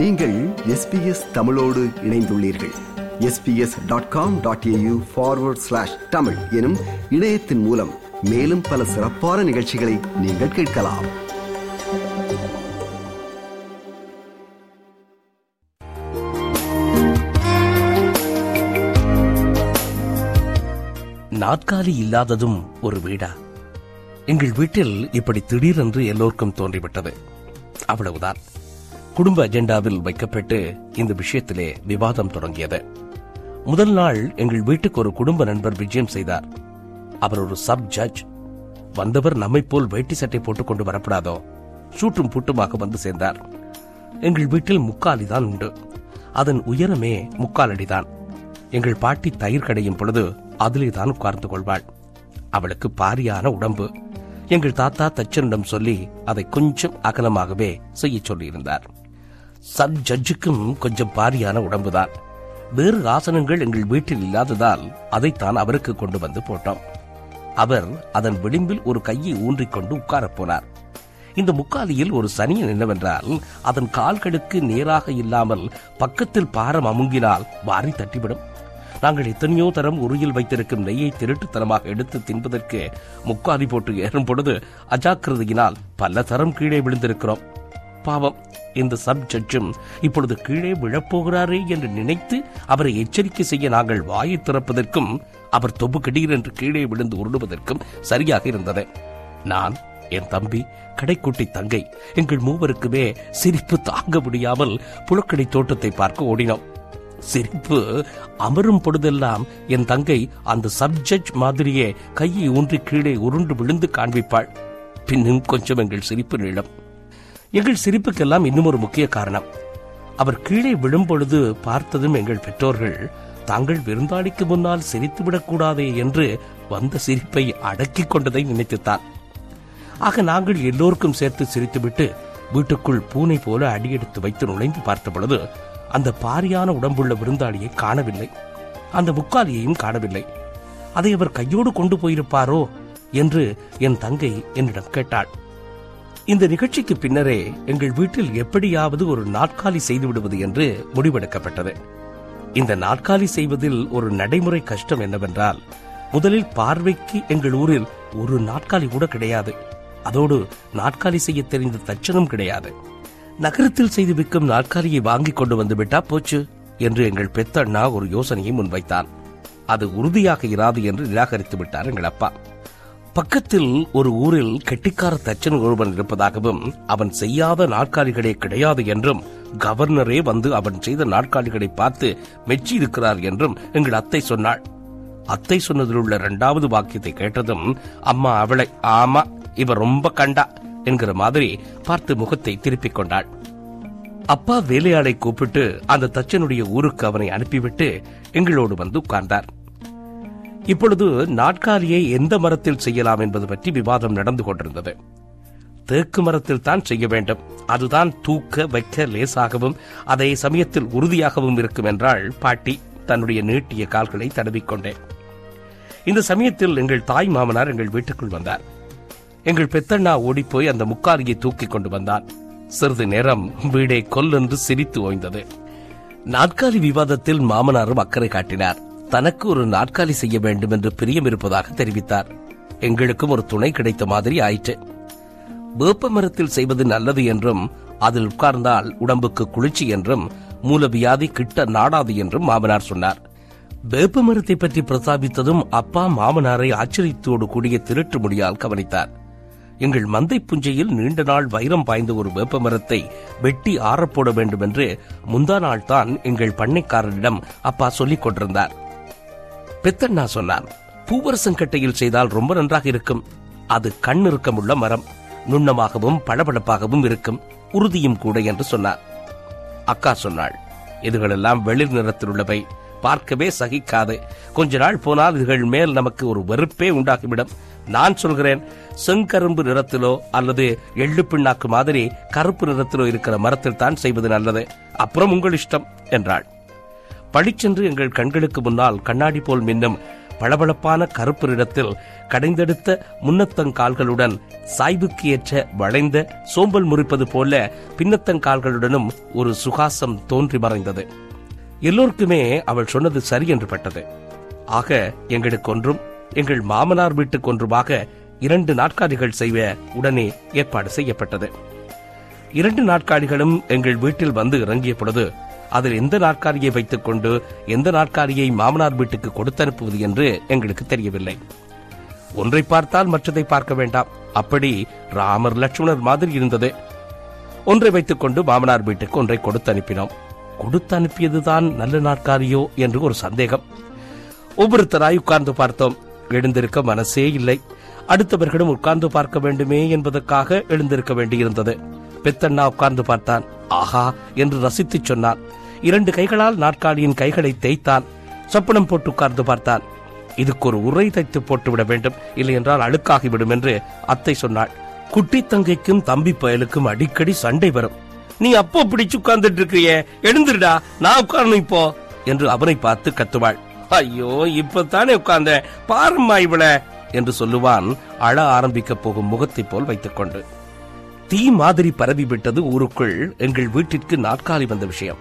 நீங்கள் எஸ்பிஎஸ் தமிழோடு இணைந்துள்ளீர்கள். SBS dot com dot AU forward slash Tamil எனும் இணையத்தின் மூலம் மேலும் பல சிறப்பான நிகழ்ச்சிகளை நீங்கள் கேட்கலாம். நாற்காலி இல்லாததும் ஒரு வீடா? எங்கள் வீட்டில் இப்படி திடீரென்று எல்லோருக்கும் தோன்றிவிட்டது. அவ்வளவுதான். குடும்ப அஜெண்டாவில் வைக்கப்பட்டு இந்த விஷயத்திலே விவாதம் தொடங்கியது. முதல் நாள் எங்கள் வீட்டுக்கு ஒரு குடும்ப நண்பர் விஜயம் செய்தார். அவர் ஒரு சப் ஜட்ஜ். வந்தவர் நம்மை போல் வேட்டி சட்டை போட்டுக் கொண்டு வரப்படாதோ? சூட்டும் பூட்டுமாக வந்து சேர்ந்தார். எங்கள் வீட்டில் முக்காலிதான் உண்டு. அதன் உயரமே முக்கால் அடிதான். எங்கள் பாட்டி தயிர் கடையும் பொழுது அதிலே தான் உட்கார்ந்து கொள்வாள். அவளுக்கு பாரியான உடம்பு. எங்கள் தாத்தா தச்சனிடம் சொல்லி அதை கொஞ்சம் அகலமாகவே செய்ய சொல்லியிருந்தார். சப் ஜட்ஜுக்கும் கொஞ்சம் பாரியான உடம்புதான். வேறு ஆசனங்கள் எங்கள் வீட்டில் இல்லாததால் அதைத்தான் அவருக்கு கொண்டு வந்து போட்டோம். அவர் அதன் விளிம்பில் ஒரு கையை ஊன்றிக்கொண்டு உட்காரப் போனார். இந்த முக்காலியில் ஒரு சனியன் என்னவென்றால் அதன் கால்களுக்கு நேராக இல்லாமல் பக்கத்தில் பாரம் அமுங்கினால் வாரி தட்டிவிடும். நாங்கள் எத்தனையோ தரம் உருகில் வைத்திருக்கும் நெய்யை திருட்டுத்தனமாக எடுத்து தின்பதற்கு முக்காலி போட்டு ஏறும் பொழுது அஜாக்கிரதையினால் பல தரம் கீழே விழுந்திருக்கிறோம். பாவம். இந்த சப் ஜட்ஜும் இப்பொழுது கீழே விழப்போகிறாரே என்று நினைத்து அவரை எச்சரிக்கை செய்ய நாங்கள் வாயை திறப்பதற்கும் அவர் தொப்பு கிடீர் என்று கீழே விழுந்து உருடுவதற்கும் சரியாக இருந்தது. நான் என் தம்பி கடைக்குட்டி தங்கை எங்கள் மூவருக்குமே சிரிப்பு தாங்க முடியாமல் புழக்கடை தோட்டத்தை பார்க்க ஓடினோம். சிரிப்பு அமரும் பொழுதெல்லாம் என் தங்கை அந்த சப்ஜட்ஜ் மாதிரியே கையை ஊன்றி கீழே உருண்டு விழுந்து காண்பிப்பாள். பின்னும் கொஞ்சம் எங்கள் சிரிப்பு நீளம். எங்கள் சிரிப்புக்கெல்லாம் இன்னும் ஒரு முக்கிய காரணம். அவர் கீழே விழும்பொழுது பார்த்ததும் எங்கள் பெற்றோர்கள் தாங்கள் விருந்தாளிக்கு முன்னால் சிரித்து விடக்கூடாதே என்று வந்த சிரிப்பை அடக்கிக் கொண்டதை நினைத்துத்தான். ஆக நாங்கள் எல்லோருக்கும் சேர்த்து சிரித்துவிட்டு வீட்டுக்குள் பூனை போல அடியெடுத்து வைத்து நுழைந்து பார்த்த பொழுது அந்த பாரியான உடம்புள்ள விருந்தாளியை காணவில்லை. அந்த முக்காலியையும் காணவில்லை. அதை அவர் கையோடு கொண்டு போயிருப்பாரோ? என்று என் தங்கை என்னிடம் கேட்டாள். இந்த நிகழ்ச்சிக்கு பின்னரே எங்கள் வீட்டில் எப்படியாவது ஒரு நாற்காலி செய்து விடுவது என்று முடிவெடுக்கப்பட்டது. இந்த நாற்காலி செய்வதில் ஒரு நடைமுறை கஷ்டம் என்னவென்றால் முதலில் பார்வைக்கு எங்கள் ஊரில் ஒரு நாற்காலி கூட கிடையாது. அதோடு நாற்காலி செய்ய தெரிந்த தச்சனும் கிடையாது. நகரத்தில் செய்து விற்கும் நாற்காலியை வாங்கி கொண்டு வந்து விட்டா போச்சு என்று எங்கள் பெத்த அண்ணா ஒரு யோசனையை முன்வைத்தான். அது உறுதியாக இராது என்று நிராகரித்து விட்டார் எங்கள் அப்பா. பக்கத்தில் ஒரு ஊரில் கெட்டிக்கார தச்சன் ஒருவன் இருப்பதாகவும் அவன் செய்யாத நாற்காலிகளே கிடையாது என்றும் கவர்னரே வந்து அவன் செய்த நாற்காலிகளை பார்த்து மெச்சி இருக்கிறார் என்றும் எங்கள் அத்தை சொன்னாள். அத்தை சொன்னதில் உள்ள இரண்டாவது வாக்கியத்தை கேட்டதும் அம்மா அவளை ஆமா இவ ரொம்ப கண்டா என்கிற மாதிரி பார்த்து முகத்தை திருப்பிக் கொண்டாள். அப்பா வேலையாளை கூப்பிட்டு அந்த தச்சனுடைய ஊருக்கு அவனை அனுப்பிவிட்டு எங்களோடு வந்து உட்கார்ந்தார். இப்பொழுது நாட்காலியை எந்த மரத்தில் செய்யலாம் என்பது பற்றி விவாதம் நடந்து கொண்டிருந்தது. தேக்கு மரத்தில் தான் செய்ய வேண்டும். அதுதான் தூக்க வைக்க லேசாகவும் அதே சமயத்தில் உறுதியாகவும் இருக்கும் என்றால் பாட்டி தன்னுடைய நீட்டிய கால்களை தடவிக்கொண்டேன் இந்த சமயத்தில் எங்கள் தாய் மாமனார் எங்கள் வீட்டுக்குள் வந்தார். எங்கள் பெத்தண்ணா ஓடிப்போய் அந்த முக்காலியை தூக்கி கொண்டு வந்தான். சிறிது நேரம் வீடே கொல்லென்று சிரித்து ஓய்ந்தது. நாற்காலி விவாதத்தில் மாமனாரும் அக்கறை காட்டினார். தனக்கு ஒரு நாற்காலி செய்ய வேண்டும் என்று பிரியம் இருப்பதாக தெரிவித்தார். எங்களுக்கும் ஒரு துணை கிடைத்த மாதிரி ஆயிற்று. வேப்ப மரத்தில் செய்வது நல்லது என்றும் அதில் உட்கார்ந்தால் உடம்புக்கு குளிர்ச்சி என்றும் மூலவியாதி கிட்ட நாடாது என்றும் மாமனார் சொன்னார். வேப்ப மரத்தை பற்றி பிரஸ்தாபித்ததும் அப்பா மாமனாரை ஆச்சரியத்தோடு கூடிய திருட்டு முடியால் கவனித்தார். எங்கள் மந்தை புஞ்சையில் நீண்ட நாள் வைரம் பாய்ந்த ஒரு வேப்ப மரத்தை வெட்டி ஆறப்போட வேண்டும் என்று முந்தா நாள் தான் எங்கள் பண்ணைக்காரரிடம் அப்பா சொல்லிக் கொண்டிருந்தார். பெத்தண்ணா சொன்னான் பூவரசங்கட்டையில் செய்தால் ரொம்ப நன்றாக இருக்கும். அது கண் இறுக்கமுள்ள மரம் நுண்ணமாகவும் பளபளப்பாகவும் இருக்கும். உறுதியும் கூட என்று சொன்னார் அக்கா சொன்னாள் இதுகளெல்லாம் வெளிர் நிறத்தில் உள்ளவை பார்க்கவே சகிக்காது. கொஞ்ச நாள் போனால் இதுகள் மேல் நமக்கு ஒரு வெறுப்பே உண்டாகிவிடும். நான் சொல்கிறேன் செங்கரும்பு நிறத்திலோ அல்லது எள்ளு பிண்ணாக்கு மாதிரி கருப்பு நிறத்திலோ இருக்கிற மரத்தில் தான் செய்வது நல்லது. அப்புறம் உங்கள் இஷ்டம் என்றாள். பளிச்சென்று எங்கள் கண்களுக்கு முன்னால் கண்ணாடி போல் மின்னும் பளபளப்பான கருப்பு நிறத்தில் கடைந்தெடுத்த முன்னத்தங்கால்களுடன் சாய்வுக்கு ஏற்ற வளைந்த சோம்பல் முறிப்பது போல பின்னத்தங்கால்களுடனும் ஒரு சுகாசம் தோன்றி மறைந்தது. எல்லோருக்குமே அவள் சொன்னது சரி என்று பட்டது. ஆக எங்களுக்கொன்றும் எங்கள் மாமனார் வீட்டுக்கொன்றுமாக இரண்டு நாட்காலிகள் செய்ய உடனே ஏற்பாடு செய்யப்பட்டது. இரண்டு நாட்காலிகளும் எங்கள் வீட்டில் வந்து இறங்கிய பொழுது அதில் எந்த நாற்காலியை வைத்துக் கொண்டு எந்த நாற்காலியை மாமனார் வீட்டுக்கு கொடுத்து அனுப்புவது என்று எங்களுக்கு தெரியவில்லை. ஒன்றை பார்த்தால் மற்றதை பார்க்க வேண்டாம். அப்படி ராமர் லட்சுமணர் மாதிரி இருந்தது. ஒன்றை வைத்துக் கொண்டு மாமனார் வீட்டுக்கு ஒன்றை கொடுத்து அனுப்பினோம் கொடுத்து அனுப்பியதுதான் நல்ல நாற்காலியோ என்று ஒரு சந்தேகம். ஒவ்வொருத்தராய் உட்கார்ந்து பார்த்தோம். எழுந்திருக்க மனசே இல்லை. அடுத்தவர்களும் உட்கார்ந்து பார்க்க வேண்டுமே என்பதற்காக எழுந்திருக்க வேண்டியிருந்தது. பெத்தண்ணா உட்கார்ந்து பார்த்தான். ஆஹா என்று ரசித்துச் சொன்னான். இரண்டு கைகளால் நாற்காலியின் கைகளை தேய்த்தான். சொப்பனம் போட்டு உட்கார்ந்து பார்த்தான். இதுக்கு ஒரு உரை தைத்து போட்டுவிட வேண்டும். இல்லை என்றால் அழுக்காகிவிடும் என்று அத்தை சொன்னாள். குட்டி தங்கைக்கும் தம்பி பயலுக்கும் அடிக்கடி சண்டை வரும். நீ அப்போ பிடிச்சு உட்கார்ந்துட்டு இருக்கிறியே எழுந்துடா நான் உட்காரணும் இப்போ என்று அவனை பார்த்து கத்துவாள். ஐயோ இப்பதானே உட்கார்ந்த? பாரம்மா இவள என்று சொல்லுவான் அழ ஆரம்பிக்க போகும் முகத்தைப் போல் வைத்துக் கொண்டு. தீ மாதிரி பரவி விட்டது ஊருக்குள் எங்கள் வீட்டிற்கு நாற்காலி வந்த விஷயம்.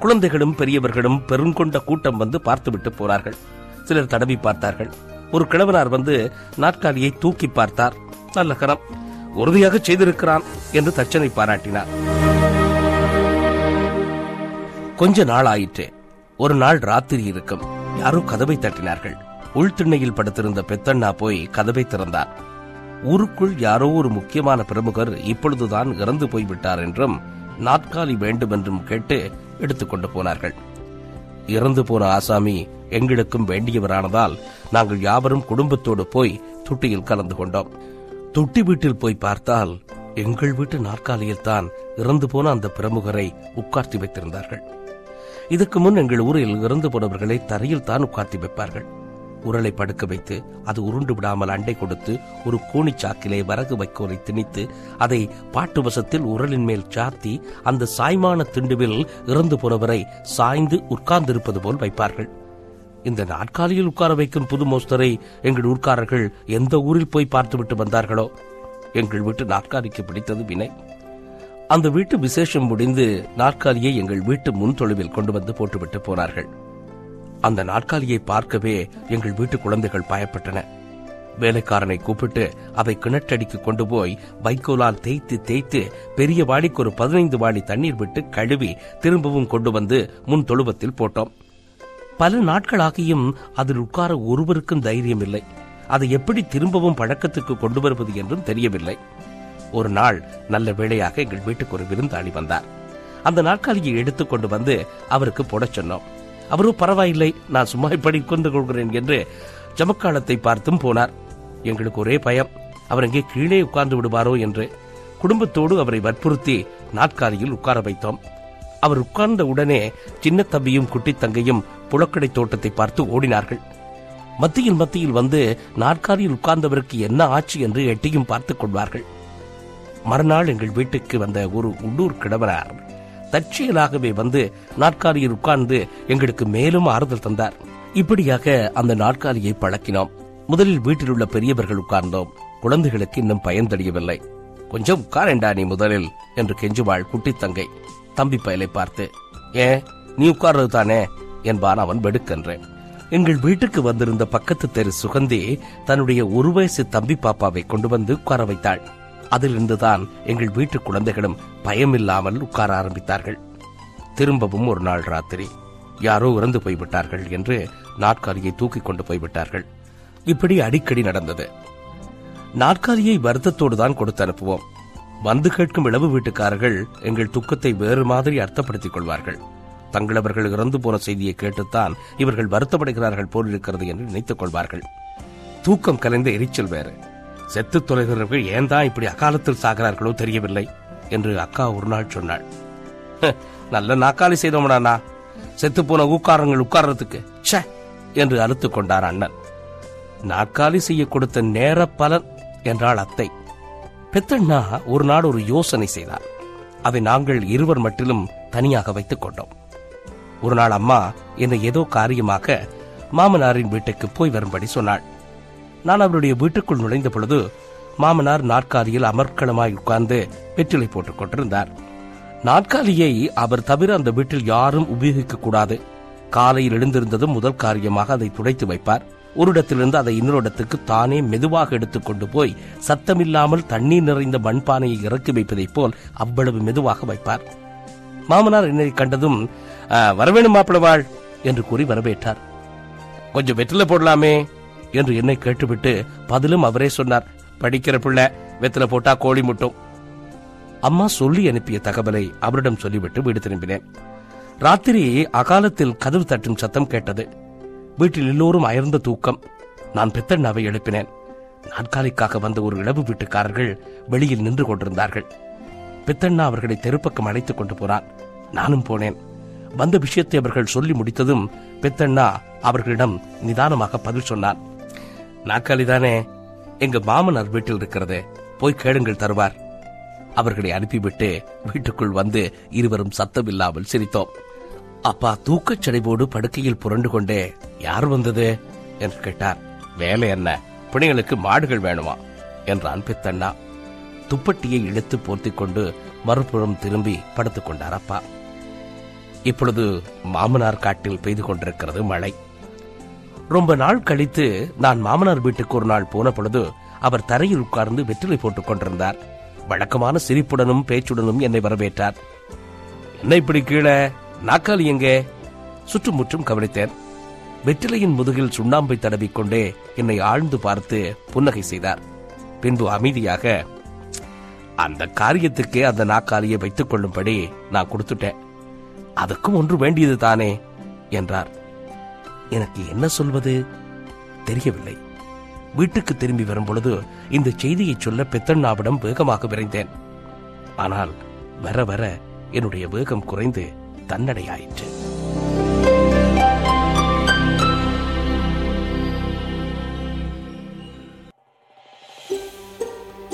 குழந்தைகளும் பெரியவர்களும் பெருங்கொண்ட கூட்டம் வந்து பார்த்துவிட்டு போனார்கள். சிலர் தடவி பார்த்தார்கள். ஒரு கிழவனார் வந்து நாற்காலியை தூக்கி பார்த்தார். நல்ல கரம். உறுதியாக செய்திருக்கிறான் என்று தச்சனை பாராட்டினார். கொஞ்ச நாள் ஆயிற்று. ஒரு நாள் ராத்திரி இருக்கும். யாரோ கதவை தட்டினார்கள். உள்திண்ணையில் படுத்திருந்த பெத்தண்ணா போய் கதவை திறந்தார். ஊருக்குள் யாரோ ஒரு முக்கியமான பிரமுகர் இப்பொழுதுதான் இறந்து போய்விட்டார் என்றும் நாற்காலி வேண்டும் என்றும் கேட்டு எடுத்துக்கொண்டு போனார்கள். இறந்து போன ஆசாமி எங்களுக்கும் வேண்டியவரானதால் நாங்கள் யாவரும் குடும்பத்தோடு போய் துட்டியில் கலந்து கொண்டோம். தொட்டி வீட்டில் போய் பார்த்தால் எங்கள் வீட்டு நாற்காலியில் தான் இறந்து போன அந்த பிரமுகரை உட்கார்த்தி வைத்திருந்தார்கள். இதற்கு முன் எங்கள் ஊரில் இறந்து போனவர்களை தரையில் தான் உட்கார்த்தி வைப்பார்கள். உரலை படுக்க வைத்து அது உருண்டு விடாமல் அண்டை கொடுத்து ஒரு கூனி சாக்கிலே வரகு வைக்கோலை திணித்து அதை பாட்டு வசத்தில் உரலின் மேல் சாத்தி அந்த சாய்மான திண்டுவில் இறந்து போனவரை சாய்ந்து உட்கார்ந்திருப்பது போல் வைப்பார்கள். இந்த நாட்காலியில் உட்கார வைக்கும் புது மோஸ்தரை எங்கள் ஊர்க்காரர்கள் எந்த ஊரில் போய் பார்த்துவிட்டு வந்தார்களோ? எங்கள் வீட்டு நாற்காலிக்கு பிடித்தது வினை. அந்த வீட்டு விசேஷம் முடிந்து நாற்காலியை எங்கள் வீட்டு முன் தொழுவில் கொண்டு வந்து போட்டுவிட்டு போனார்கள். அந்த நாற்காலியை பார்க்கவே எங்கள் வீட்டு குழந்தைகள் பயப்பட்டன. வேலைக்காரனை கூப்பிட்டு அதை கிணற்றடிக்கு கொண்டு போய் வைக்கோலால் தேய்த்து தேய்த்து பெரிய வாளிக்கு ஒரு பதினைந்து வாளி தண்ணீர் விட்டு கழுவி திரும்பவும் கொண்டு வந்து முன் தொழுவத்தில் போட்டோம். பல நாட்களாகியும் அதில் உட்கார ஒருவருக்கும் தைரியம் இல்லை அதை எப்படி திரும்பவும் பழக்கத்துக்கு கொண்டு வருவது என்றும் தெரியவில்லை. ஒரு நாள் நல்ல வேளையாக எங்கள் வீட்டுக்கு ஒரு விருந்தாளி வந்தார். அந்த நாற்காலியை எடுத்துக் கொண்டு வந்து அவருக்கு போடச் சொன்னோம். அவரும் பரவாயில்லை நான் சும்மா இப்படி கொண்டு கொள்கிறேன் என்று ஜமக்காலத்தை பார்த்தும் போனார். எங்களுக்கு ஒரே பயம் அவர் அங்கே கீழே உட்கார்ந்து விடுவாரோ என்று. குடும்பத்தோடு அவரை வற்புறுத்தி நாற்காலியில் உட்கார வைத்தோம். அவர் உட்கார்ந்த உடனே சின்ன தம்பியும் குட்டி தங்கையும் புலக்கடை தோட்டத்தை பார்த்து ஓடினார்கள். மத்தியில் மத்தியில் வந்து நாற்காலியில் உட்கார்ந்தவருக்கு என்ன ஆச்சு என்று எட்டியும் பார்த்துக் கொள்வார்கள். மறுநாள் எங்கள் வீட்டுக்கு வந்த ஒரு உள்ளூர் கிழவனார் தற்செயலாகவே வந்து நாற்காலியில் உட்கார்ந்து எங்களுக்கு மேலும் ஆறுதல் தந்தார். இப்படியாக அந்த நாற்காலியை பழக்கினோம். முதலில் வீட்டில் உள்ள பெரியவர்கள் உட்கார்ந்தோம். குழந்தைகளுக்கு இன்னும் பயந்தடையவில்லை. கொஞ்சம் உட்காரண்டா நீ முதலில் என்று கெஞ்சுவாள் குட்டி தங்கை. தம்பி பயலை பார்த்து ஏன் நீ உட்கார்றது தானே? என்பான் அவன் வெடுக்கென்று. எங்கள் வீட்டுக்கு வந்திருந்த பக்கத்து தெரு சுகந்தி தன்னுடைய ஒரு வயசு தம்பி பாப்பாவை கொண்டு வந்து உட்கார வைத்தாள். அதிலிருந்துதான் எங்கள் வீட்டு குழந்தைகளும் பயமில்லாமல் உட்கார ஆரம்பித்தார்கள். திரும்பவும் ஒரு நாள் ராத்திரி யாரோ இறந்து போய்விட்டார்கள் என்று நாற்காலியை தூக்கிக் கொண்டு போய்விட்டார்கள். இப்படி அடிக்கடி நடந்தது. நாற்காலியை வருத்தத்தோடு தான் கொடுத்து அனுப்புவோம். வந்து கேட்கும் இளவு வீட்டுக்காரர்கள் எங்கள் துக்கத்தை வேறு மாதிரி அர்த்தப்படுத்திக் கொள்வார்கள். தங்களவர்கள் இறந்து போன செய்தியை கேட்டுத்தான் இவர்கள் வருத்தப்படுகிறார்கள் போல் இருக்கிறது என்று நினைத்துக் கொள்வார்கள். தூக்கம் கலைந்த எரிச்சல் வேறு. செத்து தொலைகிறவர்கள் ஏன் தான் இப்படி அகாலத்தில் சாகிறார்களோ தெரியவில்லை என்று அக்கா ஒரு நாள் சொன்னாள் நல்ல நாக்காளி செய்தோம்டானா செத்து போன ஊக்காரங்கள் உட்கார்றதுக்கு ச்சே என்று அறுத்து கொண்டார் அண்ணன். நாற்காலி செய்ய கொடுத்த நேர பலன் என்றாள் அத்தை. பெத்தண்ணா ஒரு நாள் ஒரு யோசனை செய்தார். அதை நாங்கள் இருவர் மட்டிலும் தனியாக வைத்துக் கொண்டோம். ஒரு நாள் அம்மா என்னை ஏதோ காரியமாக மாமனாரின் வீட்டுக்கு போய் வரும்படி சொன்னாள். நான் அவருடைய வீட்டுக்குள் நுழைந்த பொழுது மாமனார் நாற்காலியில் அமர்க்களமாய் உட்கார்ந்து வெற்றிலை போட்டுக் கொண்டிருந்தார். நாற்காலியை அவர் தவிர அந்த வீட்டில் யாரும் உபயோகிக்க கூடாது. காலையில் எழுந்திருந்ததும் முதல் காரியமாக அதை துடைத்து வைப்பார். ஒரு இடத்திலிருந்து அதை இன்னொரு இடத்துக்கு தானே மெதுவாக எடுத்துக்கொண்டு போய் சத்தமில்லாமல் தண்ணீர் நிறைந்த மண்பானையை இறக்கி வைப்பதைப் போல் அவ்வளவு மெதுவாக வைப்பார். மாமனார் என்னை கண்டதும் வரவேணும் மாப்பிளவாள் என்று கூறி வரவேற்றார். கொஞ்சம் வெற்றில போடலாமே என்று என்னை கேட்டுவிட்டு பதிலும் அவரே சொன்னார். படிக்கிற பிள்ளை வெத்தில போட்டா கோழி முட்டும். அம்மா சொல்லி அனுப்பிய தகவலை அவரிடம் சொல்லிவிட்டு வீடு திரும்பினேன். ராத்திரி அகாலத்தில் கதவு தட்டும் சத்தம் கேட்டது. வீட்டில் எல்லோரும் அயர்ந்த தூக்கம். நான் பெத்தண்ணாவை எழுப்பினேன். நாற்காலிக்காக வந்த ஒரு இளவு வீட்டுக்காரர்கள் வெளியில் நின்று கொண்டிருந்தார்கள். பித்தண்ணா அவர்களை தெருப்பக்கம் அழைத்துக் கொண்டு போனான் நானும் போனேன். வந்த விஷயத்தை அவர்கள் சொல்லி முடித்ததும் பித்தண்ணா அவர்களிடம் நிதானமாக பதில் சொன்னார். நாக்காளிதானே? எங்க மாமனார் வீட்டில் இருக்கிறது போய் கேளுங்கள் தருவார். அவர்களை அனுப்பிவிட்டு வீட்டுக்குள் வந்து இருவரும் சத்தமில்லாமல் சிரித்தோம். அப்பா தூக்கச் சடைவோடு படுக்கையில் புரண்டு கொண்டே யார் வந்தது? என்று கேட்டார். வேலை என்ன? பிணைகளுக்கு மாடுகள் வேணுமா? என்றான் பித்தண்ணா. துப்பட்டியை இழுத்து போர்த்திக் கொண்டு மறுபுறம் திரும்பி படுத்துக் கொண்டார் அப்பா. இப்பொழுது மாமனார் காட்டில் பெய்து கொண்டிருக்கிறது மழை. ரொம்ப நாள் கழித்து நான் மாமனார் வீட்டுக்கு ஒரு நாள் போன பொழுது அவர் தரையில் உட்கார்ந்து வெற்றிலை போட்டுக் கொண்டிருந்தார். வழக்கமான சிரிப்புடனும் பேச்சுடனும் என்னை வரவேற்றார். என்ன இப்படி கீழே? நாக்காளி எங்கே? சுற்றுமுற்றும் கவனித்தேன். வெற்றிலையின் முதுகில் சுண்ணாம்பை தடவிக்கொண்டே என்னை ஆழ்ந்து பார்த்து புன்னகை செய்தார். பின்பு அமைதியாக அந்த காரியத்துக்கே அந்த நாக்காளியை வைத்துக் கொள்ளும்படி நான் கொடுத்துட்டேன். அதுக்கும் ஒன்று வேண்டியது தானே? என்றார். எனக்கு என்ன சொல்வது? தெரியவில்லை. வீட்டுக்கு திரும்பி வரும் பொழுது இந்த செய்தியை சொல்ல பெத்தண்ணாவிடம் வேகமாக விரைந்தேன். ஆனால் வர வர என்னுடைய வேகம் குறைந்து தன்னடையாயிற்று.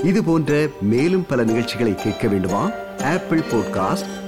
இது போன்ற மேலும் பல நிகழ்ச்சிகளை கேட்க வேண்டுமா? Apple podcast